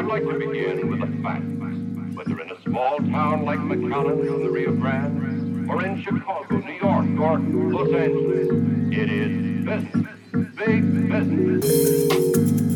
I'd like to begin with a fact. Whether in a small town like McAllen on the Rio Grande, or in Chicago, New York, or Los Angeles, it is business. Big business.